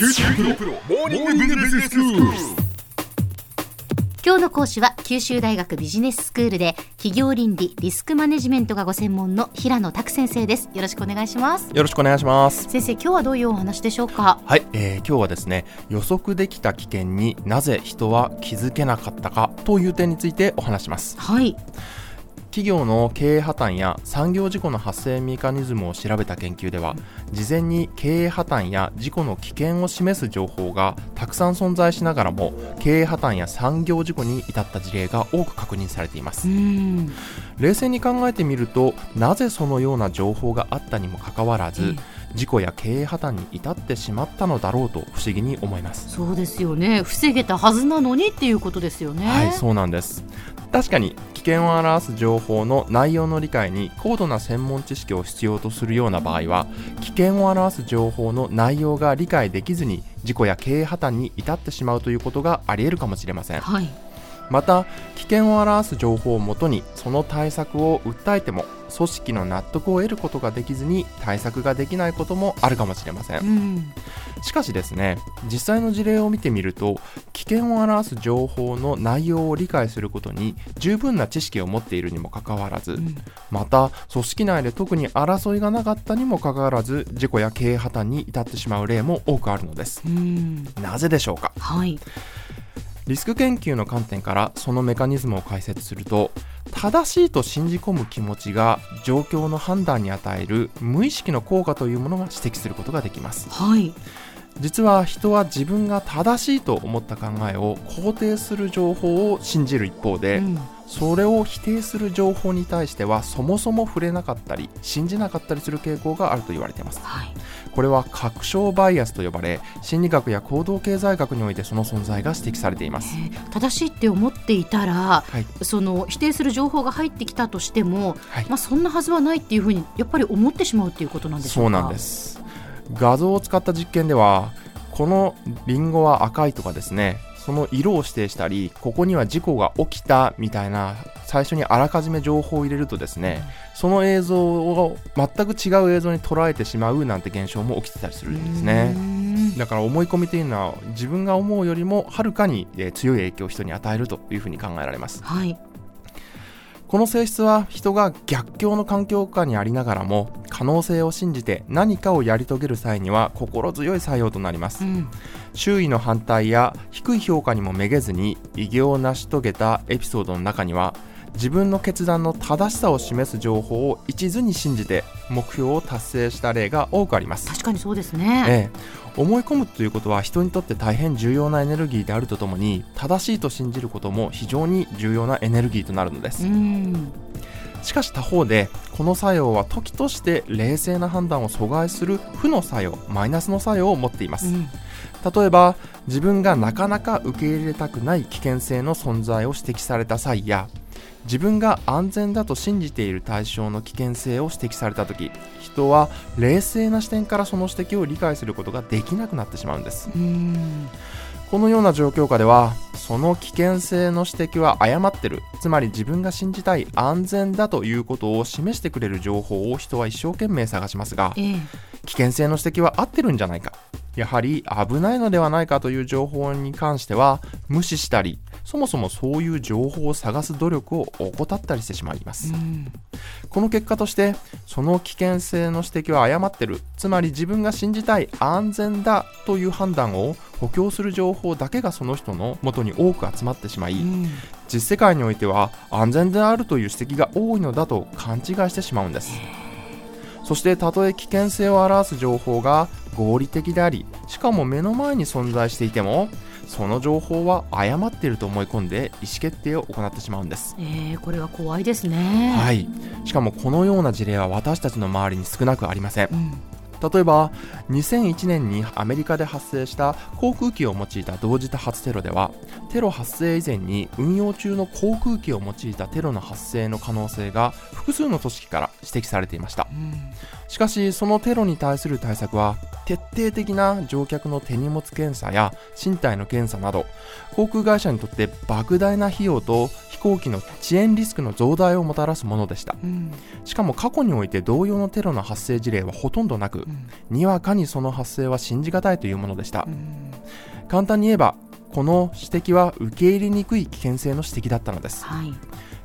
今日の講師は九州大学ビジネススクールで企業倫理リスクマネジメントがご専門の平野拓先生です。よろしくお願いします。よろしくお願いします。先生今日はどういうお話でしょうか？はい、えー今日はですね、予測できた危険になぜ人は気づけなかったかという点についてお話します。はい企業の経営破綻や産業事故の発生メカニズムを調べた研究では、事前に経営破綻や事故の危険を示す情報がたくさん存在しながらも、経営破綻や産業事故に至った事例が多く確認されていますう。ん冷静に考えてみるとなぜそのような情報があったにもかかわらず、事故や経営破綻に至ってしまったのだろうと不思議に思います。そうですよね防げたはずなのにっていうことですよねはい、そうなんです。確かに危険を表す情報の内容の理解に高度な専門知識を必要とするような場合は危険を表す情報の内容が理解できずに事故や経営破綻に至ってしまうということがあり得るかもしれません。はいまた危険を表す情報をもとにその対策を訴えても組織の納得を得ることができずに対策ができないこともあるかもしれません。うん。しかしですね実際の事例を見てみると危険を表す情報の内容を理解することに十分な知識を持っているにもかかわらず、うん。また組織内で特に争いがなかったにもかかわらず事故や経営破綻に至ってしまう例も多くあるのです。うん。なぜでしょうか？はいリスク研究の観点からそのメカニズムを解説すると正しいと信じ込む気持ちが状況の判断に与える無意識の効果というものが指摘することができます。はい。実は人は自分が正しいと思った考えを肯定する情報を信じる一方で、うん。それを否定する情報に対してはそもそも触れなかったり信じなかったりする傾向があると言われています。はい。これは確証バイアスと呼ばれ心理学や行動経済学においてその存在が指摘されています。えー正しいって思っていたらはい。その否定する情報が入ってきたとしても、はい。まあ、そんなはずはないっていうふうにやっぱり思ってしまうっていうことなんでしょか？そううなんです画像を使った実験ではこのリンゴは赤いとかですねその色を指定したりここには事故が起きたみたいな最初にあらかじめ情報を入れるとですねその映像を全く違う映像に捉えてしまうなんて現象も起きてたりするんですね。ねだから思い込みというのは自分が思うよりもはるかにえー強い影響を人に与えるというふうに考えられます。はい。この性質は人が逆境の環境下にありながらも可能性を信じて何かをやり遂げる際には心強い作用となります。うん。周囲の反対や低い評価にもめげずに偉業を成し遂げたエピソードの中には自分の決断の正しさを示す情報を一途に信じて目標を達成した例が多くあります。確かにそうですね、ええ。思い込むということは人にとって大変重要なエネルギーであるとともに正しいと信じることも非常に重要なエネルギーとなるのです。うんしかし他方でこの作用は時として冷静な判断を阻害する負の作用マイナスの作用を持っています、うん。例えば自分がなかなか受け入れたくない危険性の存在を指摘された際や自分が安全だと信じている対象の危険性を指摘された時人は冷静な視点からその指摘を理解することができなくなってしまうんです。うんこのような状況下ではその危険性の指摘は誤ってる。つまり自分が信じたい安全だということを示してくれる情報を人は一生懸命探しますがええ。危険性の指摘は合ってるんじゃないか。やはり危ないのではないかという情報に関しては無視したりそもそもそういう情報を探す努力を怠ったりしてしまいます。うん。この結果としてその危険性の指摘は誤ってる。つまり自分が信じたい安全だという判断を補強する情報だけがその人の元に多く集まってしまいうん。実世界においては安全であるという指摘が多いのだと勘違いしてしまうんです。そしてたとえ危険性を表す情報が合理的でありしかも目の前に存在していてもその情報は誤っていると思い込んで意思決定を行ってしまうんです。ええこれは怖いですね。はい。しかもこのような事例は私たちの周りに少なくありません。うん。例えば2001年にアメリカで発生した航空機を用いた同時多発テロではテロ発生以前に運用中の航空機を用いたテロの発生の可能性が複数の組織から指摘されていました。うんしかしそのテロに対する対策は徹底的な乗客の手荷物検査や身体の検査など航空会社にとって莫大な費用と飛行機の遅延リスクの増大をもたらすものでした。うん。しかも過去において同様のテロの発生事例はほとんどなくうん。にわかにその発生は信じがたいというものでした。うん。簡単に言えばこの指摘は受け入れにくい危険性の指摘だったのです。はい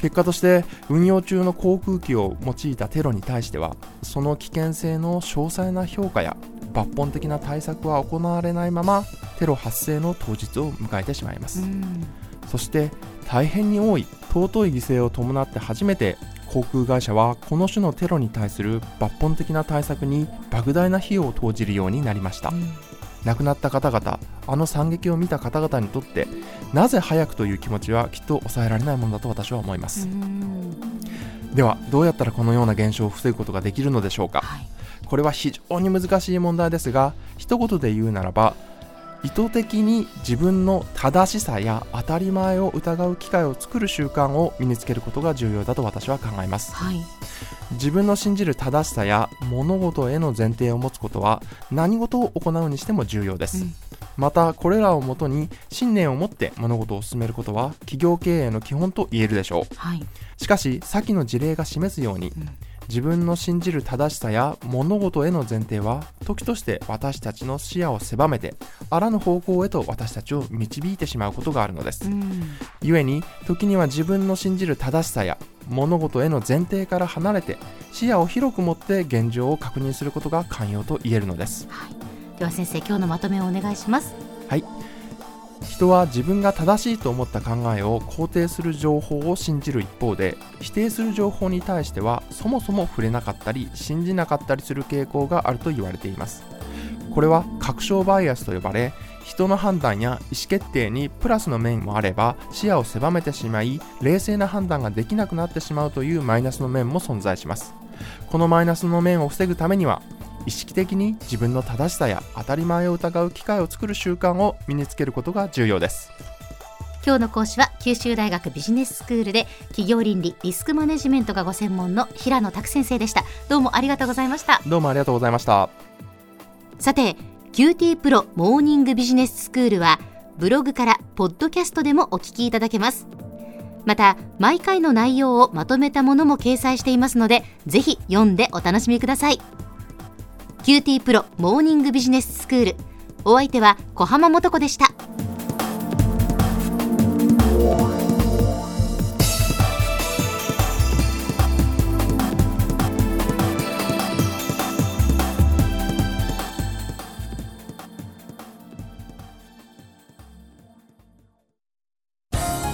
結果として運用中の航空機を用いたテロに対してはその危険性の詳細な評価や抜本的な対策は行われないままテロ発生の当日を迎えてしまいます、うん。そして大変に多い尊い犠牲を伴って初めて航空会社はこの種のテロに対する抜本的な対策に莫大な費用を投じるようになりました。うん亡くなった方々あの惨劇を見た方々にとってなぜ早くという気持ちはきっと抑えられないものだと私は思います、うん。ではどうやったらこのような現象を防ぐことができるのでしょうか？はい。これは非常に難しい問題ですが一言で言うならば意図的に自分の正しさや当たり前を疑う機会を作る習慣を身につけることが重要だと私は考えます。はい自分の信じる正しさや物事への前提を持つことは何事を行うにしても重要です、うん。またこれらをもとに信念を持って物事を進めることは企業経営の基本と言えるでしょう。はい。しかし先の事例が示すようにうん。自分の信じる正しさや物事への前提は時として私たちの視野を狭めてあらぬ方向へと私たちを導いてしまうことがあるのです。うん。故に時には自分の信じる正しさや物事への前提から離れて視野を広く持って現状を確認することが寛容と言えるのです。では先生今日のまとめをお願いします。人は自分が正しいと思った考えを肯定する情報を信じる一方で否定する情報に対してはそもそも触れなかったり信じなかったりする傾向があると言われています。これは確証バイアスと呼ばれ人の判断や意思決定にプラスの面もあれば視野を狭めてしまい冷静な判断ができなくなってしまうというマイナスの面も存在します。このマイナスの面を防ぐためには意識的に自分の正しさや当たり前を疑う機会を作る習慣を身につけることが重要です。今日の講師は九州大学ビジネススクールで企業倫理リスクマネジメントがご専門の平野拓先生でした。どうもありがとうございました。どうもありがとうございました。さて QT プロモーニングビジネススクールはブログからポッドキャストでもお聞きいただけます。また毎回の内容をまとめたものも掲載していますのでぜひ読んでお楽しみください。QT プロモーニングビジネススクール。お相手は小浜もとこでした。